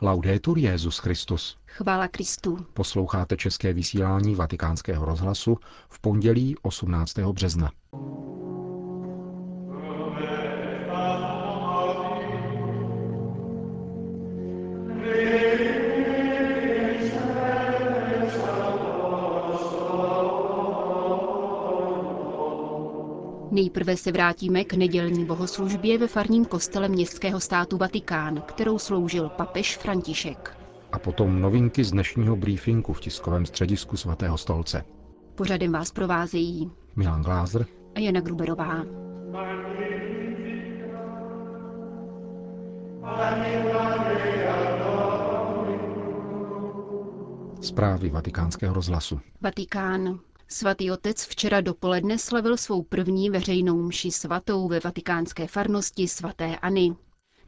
Laudetur Jezus Christus. Chvála Kristu. Posloucháte české vysílání Vatikánského rozhlasu v pondělí 18. března. Nejprve se vrátíme k nedělní bohoslužbě ve farním kostele městského státu Vatikán, kterou sloužil papež František. A potom novinky z dnešního briefingu v tiskovém středisku svatého stolce. Pořadem vás provázejí Milan Glázer a Jana Gruberová. Zprávy vatikánského rozhlasu. Vatikán. Svatý otec včera dopoledne slavil svou první veřejnou mši svatou ve vatikánské farnosti svatéAny.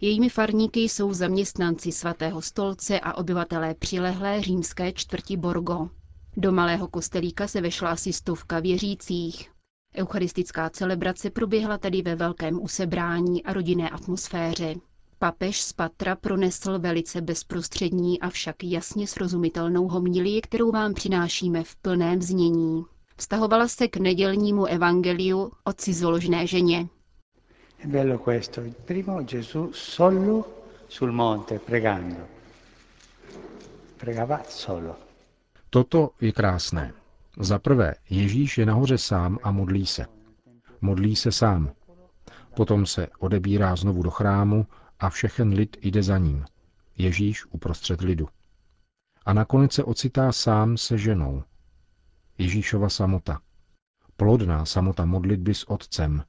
Jejími farníky jsou zaměstnanci svatého stolce a obyvatelé přilehlé římské čtvrti Borgo. Do malého kostelíka se vešla asi stovka věřících. Eucharistická celebrace proběhla tady ve velkém usebrání a rodinné atmosféře. Papež z Patra pronesl velice bezprostřední, avšak jasně srozumitelnou homilii, kterou vám přinášíme v plném znění. Vztahovala se k nedělnímu evangeliu o cizoložné ženě. bello questo. Il primo Gesù solo sul monte pregando. Pregava solo. Toto je krásné. Za prvé, Ježíš je nahoře sám a modlí se. Modlí se sám. Potom se odebírá znovu do chrámu a všechen lid jde za ním. Ježíš uprostřed lidu. A nakonec se ocitá sám se ženou. Ježíšova samota. Plodná samota modlitby s otcem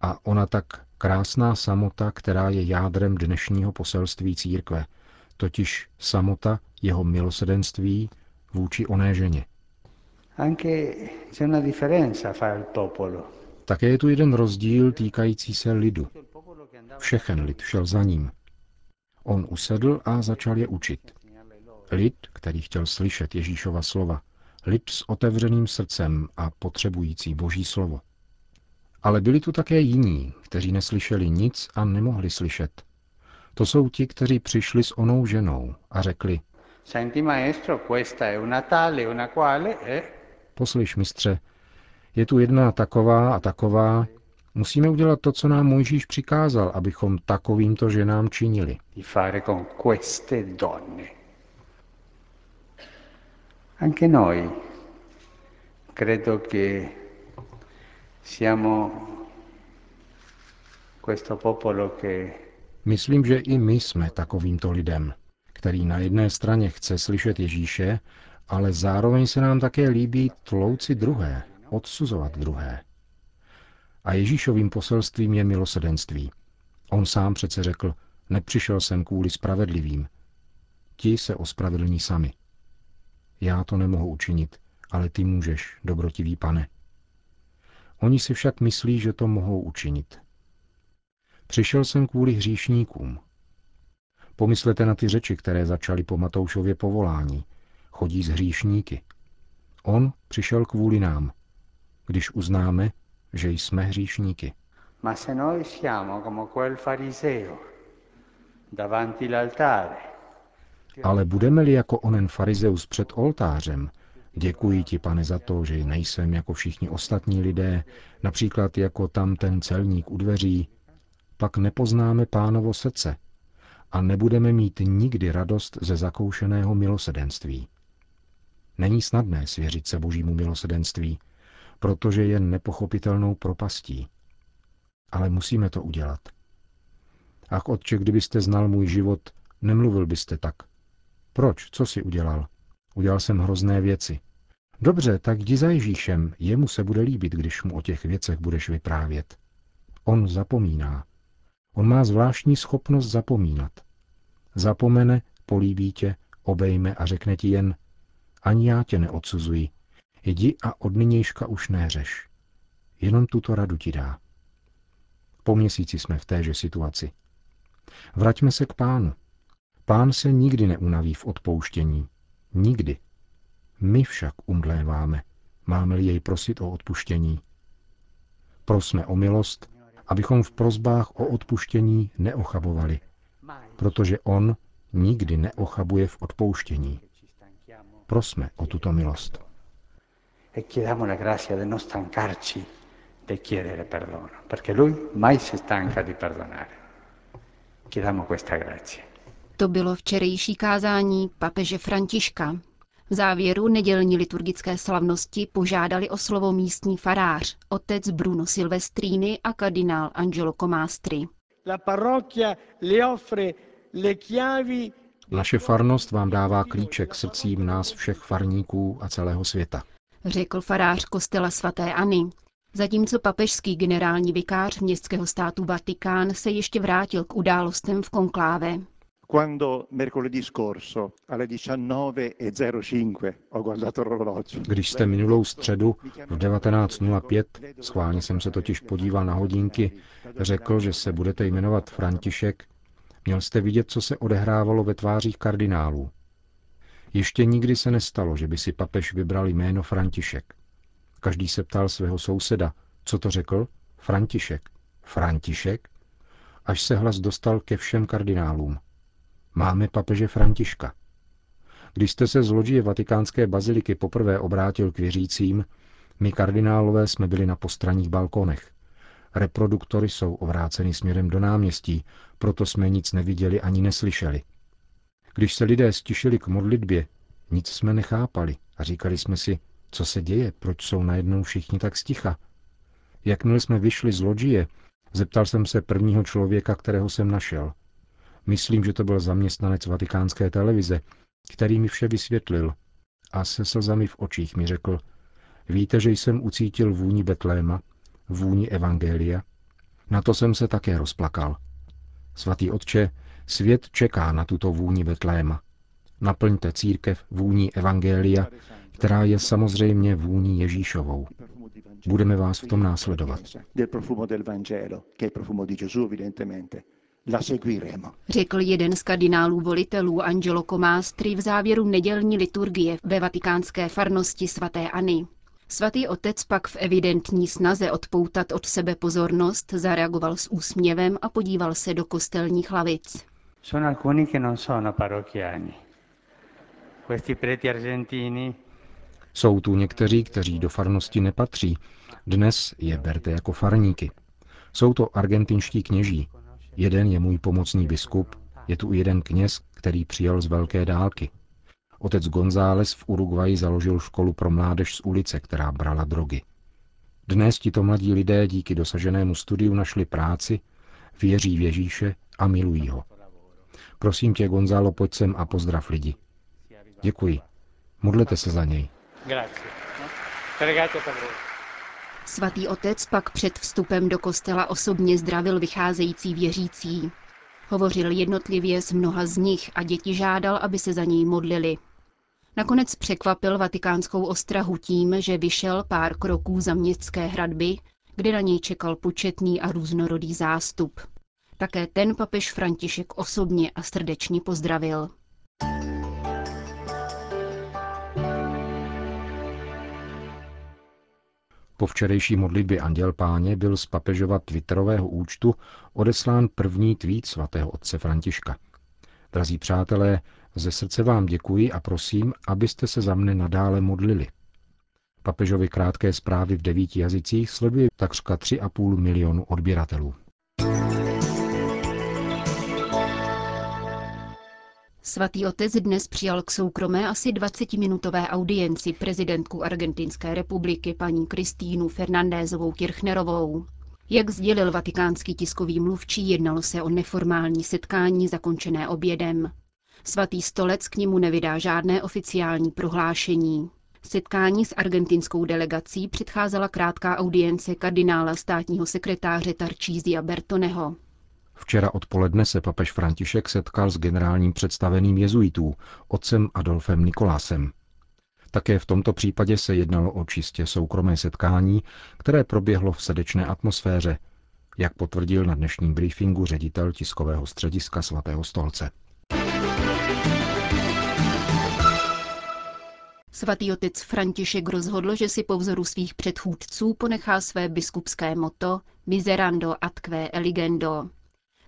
a ona tak krásná samota, která je jádrem dnešního poselství církve, totiž samota jeho milosedenství vůči oné ženě. Také je tu jeden rozdíl týkající se lidu. Všechen lid šel za ním. On usedl a začal je učit. Lid, který chtěl slyšet Ježíšova slova, lid s otevřeným srdcem a potřebující Boží slovo. Ale byli tu také jiní, kteří neslyšeli nic a nemohli slyšet. To jsou ti, kteří přišli s onou ženou a řekli, Senti maestro, questa è una tale, una quale, eh? poslyš mistře, je tu jedna taková a taková, musíme udělat to, co nám Mojžíš přikázal, abychom takovýmto ženám činili. di fare con queste donne. Anche noi credo che siamo questo popolo che Myslím, že i my jsme takovýmto lidem, který na jedné straně chce slyšet Ježíše, ale zároveň se nám také líbí tlouci druhé, odsuzovat druhé. A Ježíšovým poselstvím je milosedenství. On sám přece řekl, nepřišel jsem kvůli spravedlivým. Ti se ospravedlní sami. Já to nemohu učinit, ale ty můžeš, dobrotivý pane. Oni si však myslí, že to mohou učinit. Přišel jsem kvůli hříšníkům. Pomyslete na ty řeči, které začaly po Matoušově povolání. Chodí z hříšníky. On přišel kvůli nám, když uznáme, že jsme hříšníky. Ma se noi siamo come quel fariseo davanti l'altare, Ale budeme-li jako onen farizeus před oltářem, děkuji ti, pane, za to, že nejsem jako všichni ostatní lidé, například jako tam ten celník u dveří, pak nepoznáme pánovo srdce a nebudeme mít nikdy radost ze zakoušeného milosedenství. Není snadné svěřit se božímu milosedenství, protože je nepochopitelnou propastí. Ale musíme to udělat. Ach, otče, kdybyste znal můj život, nemluvil byste tak. Proč? Co si udělal? Udělal jsem hrozné věci. Dobře, tak jdi za Ježíšem, jemu se bude líbit, když mu o těch věcech budeš vyprávět. On zapomíná. On má zvláštní schopnost zapomínat. Zapomene, políbí tě, obejme a řekne ti jen, ani já tě neodsuzuji, jdi a od nynějška už neřeš. Jenom tuto radu ti dá. Po měsíci jsme v téže situaci. Vraťme se k pánu. Pán se nikdy neunaví v odpouštění. Nikdy. My však umdléváme, máme-li jej prosit o odpuštění. Prosme o milost, abychom v prozbách o odpuštění neochabovali, protože on nikdy neochabuje v odpouštění. Prosme o tuto milost. E chiediamo la grazia di non stancarci di chiedere perdono, perché Lui mai si stanca di perdonare. Chiediamo questa grazia. To bylo včerejší kázání papeže Františka. V závěru nedělní liturgické slavnosti požádali o slovo místní farář, otec Bruno Silvestrini a kardinál Angelo Comastri. La parrocchia le offre le chiavi Naše farnost vám dává klíče k srdcím nás všech farníků a celého světa. řekl farář kostela svatéAny. Zatímco papežský generální vikář městského státu Vatikán se ještě vrátil k událostem v konkláve. Quando mercoledì scorso alle 19.05 ho guardato l'orologio. Když jste minulou středu v 19.05, schválně jsem se totiž podíval na hodinky, řekl, že se budete jmenovat František, měl jste vidět, co se odehrávalo ve tvářích kardinálů. Ještě nikdy se nestalo, že by si papež vybral jméno František. Každý se ptal svého souseda, co to řekl? František. František? Až se hlas dostal ke všem kardinálům. Máme papeže Františka. Když jste se z loďie vatikánské baziliky poprvé obrátil k věřícím, my kardinálové jsme byli na postranních balkonech. Reproduktory jsou ovráceny směrem do náměstí, proto jsme nic neviděli ani neslyšeli. Když se lidé stišili k modlitbě, nic jsme nechápali a říkali jsme si, co se děje, proč jsou najednou všichni tak sticha. Jakmile jsme vyšli z loďie, zeptal jsem se prvního člověka, kterého jsem našel. Myslím, že to byl zaměstnanec vatikánské televize, který mi vše vysvětlil. A se slzami v očích mi řekl, víte, že jsem ucítil vůni Betléma, vůni Evangelia? Na to jsem se také rozplakal. Svatý otče, svět čeká na tuto vůni Betléma. Naplňte církev vůní Evangelia, která je samozřejmě vůní Ježíšovou. Budeme vás v tom následovat. Řekl jeden z kardinálů volitelů Angelo Comastri v závěru nedělní liturgie ve vatikánské farnosti svatéAny. Svatý otec pak v evidentní snaze odpoutat od sebe pozornost zareagoval s úsměvem a podíval se do kostelních lavic. Sono alcuni che non sono parrocchiani. Questi preti argentini Jsou tu někteří, kteří do farnosti nepatří. Dnes je berte jako farníky. Jsou to argentinští kněží. Jeden je můj pomocný biskup, je tu jeden kněz, který přijel z velké dálky. Otec González v Uruguayi založil školu pro mládež z ulice, která brala drogy. Dnes tito mladí lidé díky dosaženému studiu našli práci, věří v Ježíše a milují ho. Prosím tě, Gonzalo, pojď sem a pozdrav lidi. Děkuji. Modlete se za něj. Grazie. Svatý otec pak před vstupem do kostela osobně zdravil vycházející věřící. Hovořil jednotlivě s mnoha z nich a děti žádal, aby se za něj modlili. Nakonec překvapil vatikánskou ostrahu tím, že vyšel pár kroků za městské hradby, kde na něj čekal početný a různorodý zástup. Také ten papež František osobně a srdečně pozdravil. Po včerejší modlitbě Anděl Páně byl z papežova twitterového účtu odeslán první tweet svatého otce Františka. Drazí přátelé, ze srdce vám děkuji a prosím, abyste se za mne nadále modlili. Papežovi krátké zprávy v devíti jazycích sleduje takřka 3,5 milionu odběratelů. Svatý otec dnes přijal k soukromé asi 20-minutové audienci prezidentku Argentinské republiky paní Kristýnu Fernandézovou Kirchnerovou. Jak sdělil vatikánský tiskový mluvčí, jednalo se o neformální setkání zakončené obědem. Svatý stolec k němu nevydá žádné oficiální prohlášení. Setkání s argentinskou delegací předcházela krátká audience kardinála státního sekretáře Tarcísia Bertoneho. Včera odpoledne se papež František setkal s generálním představeným jezuitů, otcem Adolfem Nikolásem. Také v tomto případě se jednalo o čistě soukromé setkání, které proběhlo v srdečné atmosféře, jak potvrdil na dnešním briefingu ředitel tiskového střediska svatého stolce. Svatý otec František rozhodl, že si po vzoru svých předchůdců ponechá své biskupské moto Miserando atque eligendo.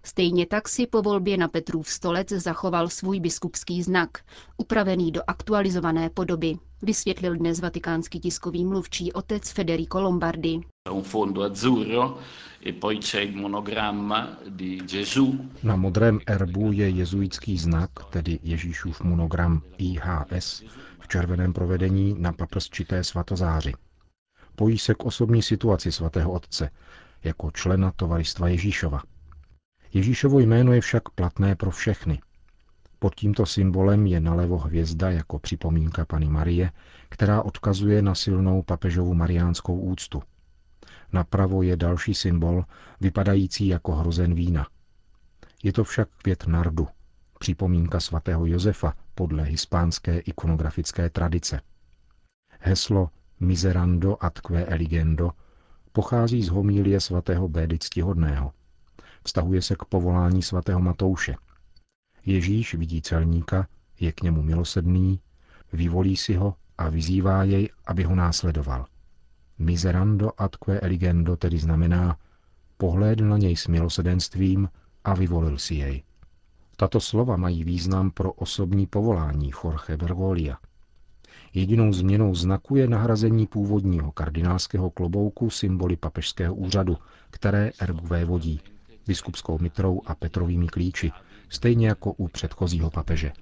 Stejně tak si po volbě na Petrův stolec zachoval svůj biskupský znak, upravený do aktualizované podoby, vysvětlil dnes vatikánský tiskový mluvčí otec Federico Lombardi. Na modrém erbu je jezuitský znak, tedy Ježíšův monogram IHS, v červeném provedení na paprsčité svatozáři. Pojí se k osobní situaci svatého otce, jako člena tovaristva Ježíšova. Ježíšovo jméno je však platné pro všechny. Pod tímto symbolem je nalevo hvězda jako připomínka Pany Marie, která odkazuje na silnou papežovu mariánskou úctu. Napravo je další symbol, vypadající jako hrozen vína. Je to však květ nardu, připomínka svatého Josefa podle hispánské ikonografické tradice. Heslo Miserando atque eligendo pochází z homílie svatého Bédy Ctihodného. Vztahuje se k povolání svatého Matouše. Ježíš vidí celníka, je k němu milosedný, vyvolí si ho a vyzývá jej, aby ho následoval. Miserando atque eligendo tedy znamená pohlédl na něj s milosedenstvím a vyvolil si jej. Tato slova mají význam pro osobní povolání Jorge Bergolia. Jedinou změnou znaku je nahrazení původního kardinálského klobouku symboly papežského úřadu, které erbové vodí, biskupskou mitrou a petrovými klíči, stejně jako u předchozího papeže.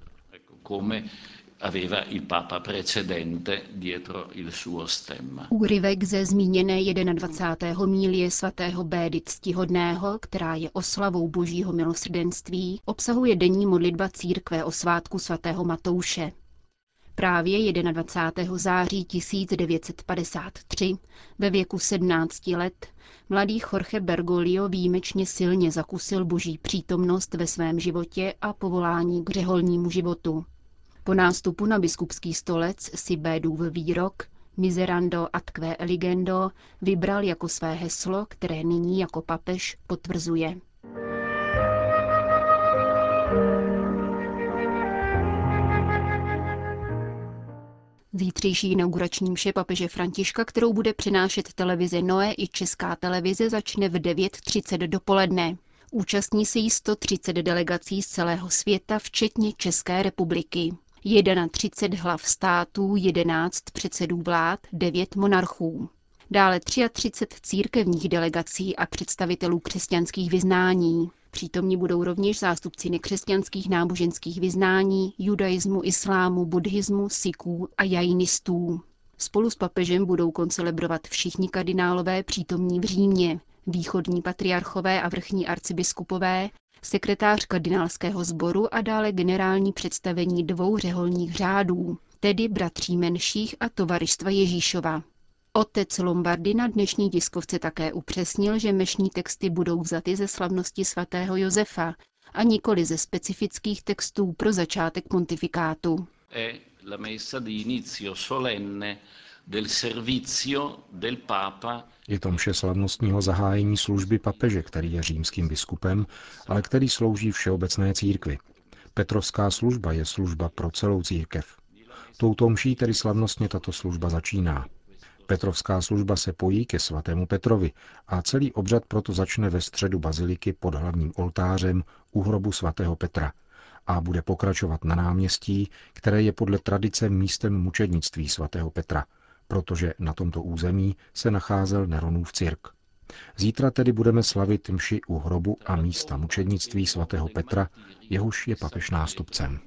Úryvek ze zmíněné 21. mílie svatého Bédy Ctihodného, která je oslavou božího milosrdenství, obsahuje denní modlitba církve o svátku svatého Matouše. Právě 21. září 1953 ve věku 17 let mladý Jorge Bergoglio výjimečně silně zakusil boží přítomnost ve svém životě a povolání k řeholnímu životu. Po nástupu na biskupský stolec si Bédův výrok Miserando atque eligendo vybral jako své heslo, které nyní jako papež potvrzuje. Zítřejší inaugurační mše papeže Františka, kterou bude přinášet televize Noé i česká televize, začne v 9.30 dopoledne. Účastní se jí 130 delegací z celého světa, včetně České republiky. 31 hlav států, 11 předsedů vlád, 9 monarchů. Dále 33 církevních delegací a představitelů křesťanských vyznání. Přítomní budou rovněž zástupci nekřesťanských náboženských vyznání, judaismu, islámu, buddhismu, siků a jainistů. Spolu s papežem budou koncelebrovat všichni kardinálové přítomní v Římě, východní patriarchové a vrchní arcibiskupové, sekretář kardinálského sboru a dále generální představení dvou řeholních řádů, tedy bratří menších a tovaristva Ježíšova. Otec Lombardy na dnešní tiskovce také upřesnil, že mešní texty budou vzaty ze slavnosti svatého Josefa a nikoli ze specifických textů pro začátek pontifikátu. Je to mše slavnostního zahájení služby papeže, který je římským biskupem, ale který slouží všeobecné církvi. Petrovská služba je služba pro celou církev. Touto mší tedy slavnostně tato služba začíná. Petrovská služba se pojí ke svatému Petrovi a celý obřad proto začne ve středu baziliky pod hlavním oltářem u hrobu svatého Petra a bude pokračovat na náměstí, které je podle tradice místem mučednictví svatého Petra, protože na tomto území se nacházel Neronův cirk. Zítra tedy budeme slavit mši u hrobu a místa mučednictví svatého Petra, jehož je papež nástupcem.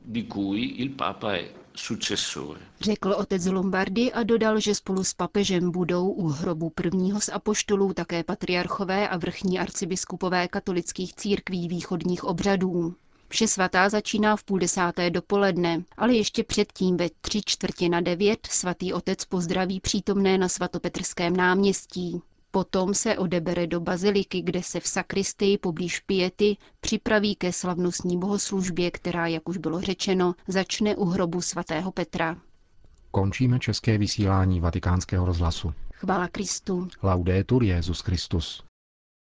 Řekl otec Lombardy a dodal, že spolu s papežem budou u hrobu prvního z apoštolů také patriarchové a vrchní arcibiskupové katolických církví východních obřadů. Vše svatá začíná v půl desáté dopoledne, ale ještě předtím ve tři čtvrtě na devět svatý otec pozdraví přítomné na svatopetrském náměstí. Potom se odebere do baziliky, kde se v sakristii poblíž piety připraví ke slavnostní bohoslužbě, která, jak už bylo řečeno, začne u hrobu svatého Petra. Končíme české vysílání vatikánského rozhlasu. Chvála Kristu. Laudetur Jezus Christus.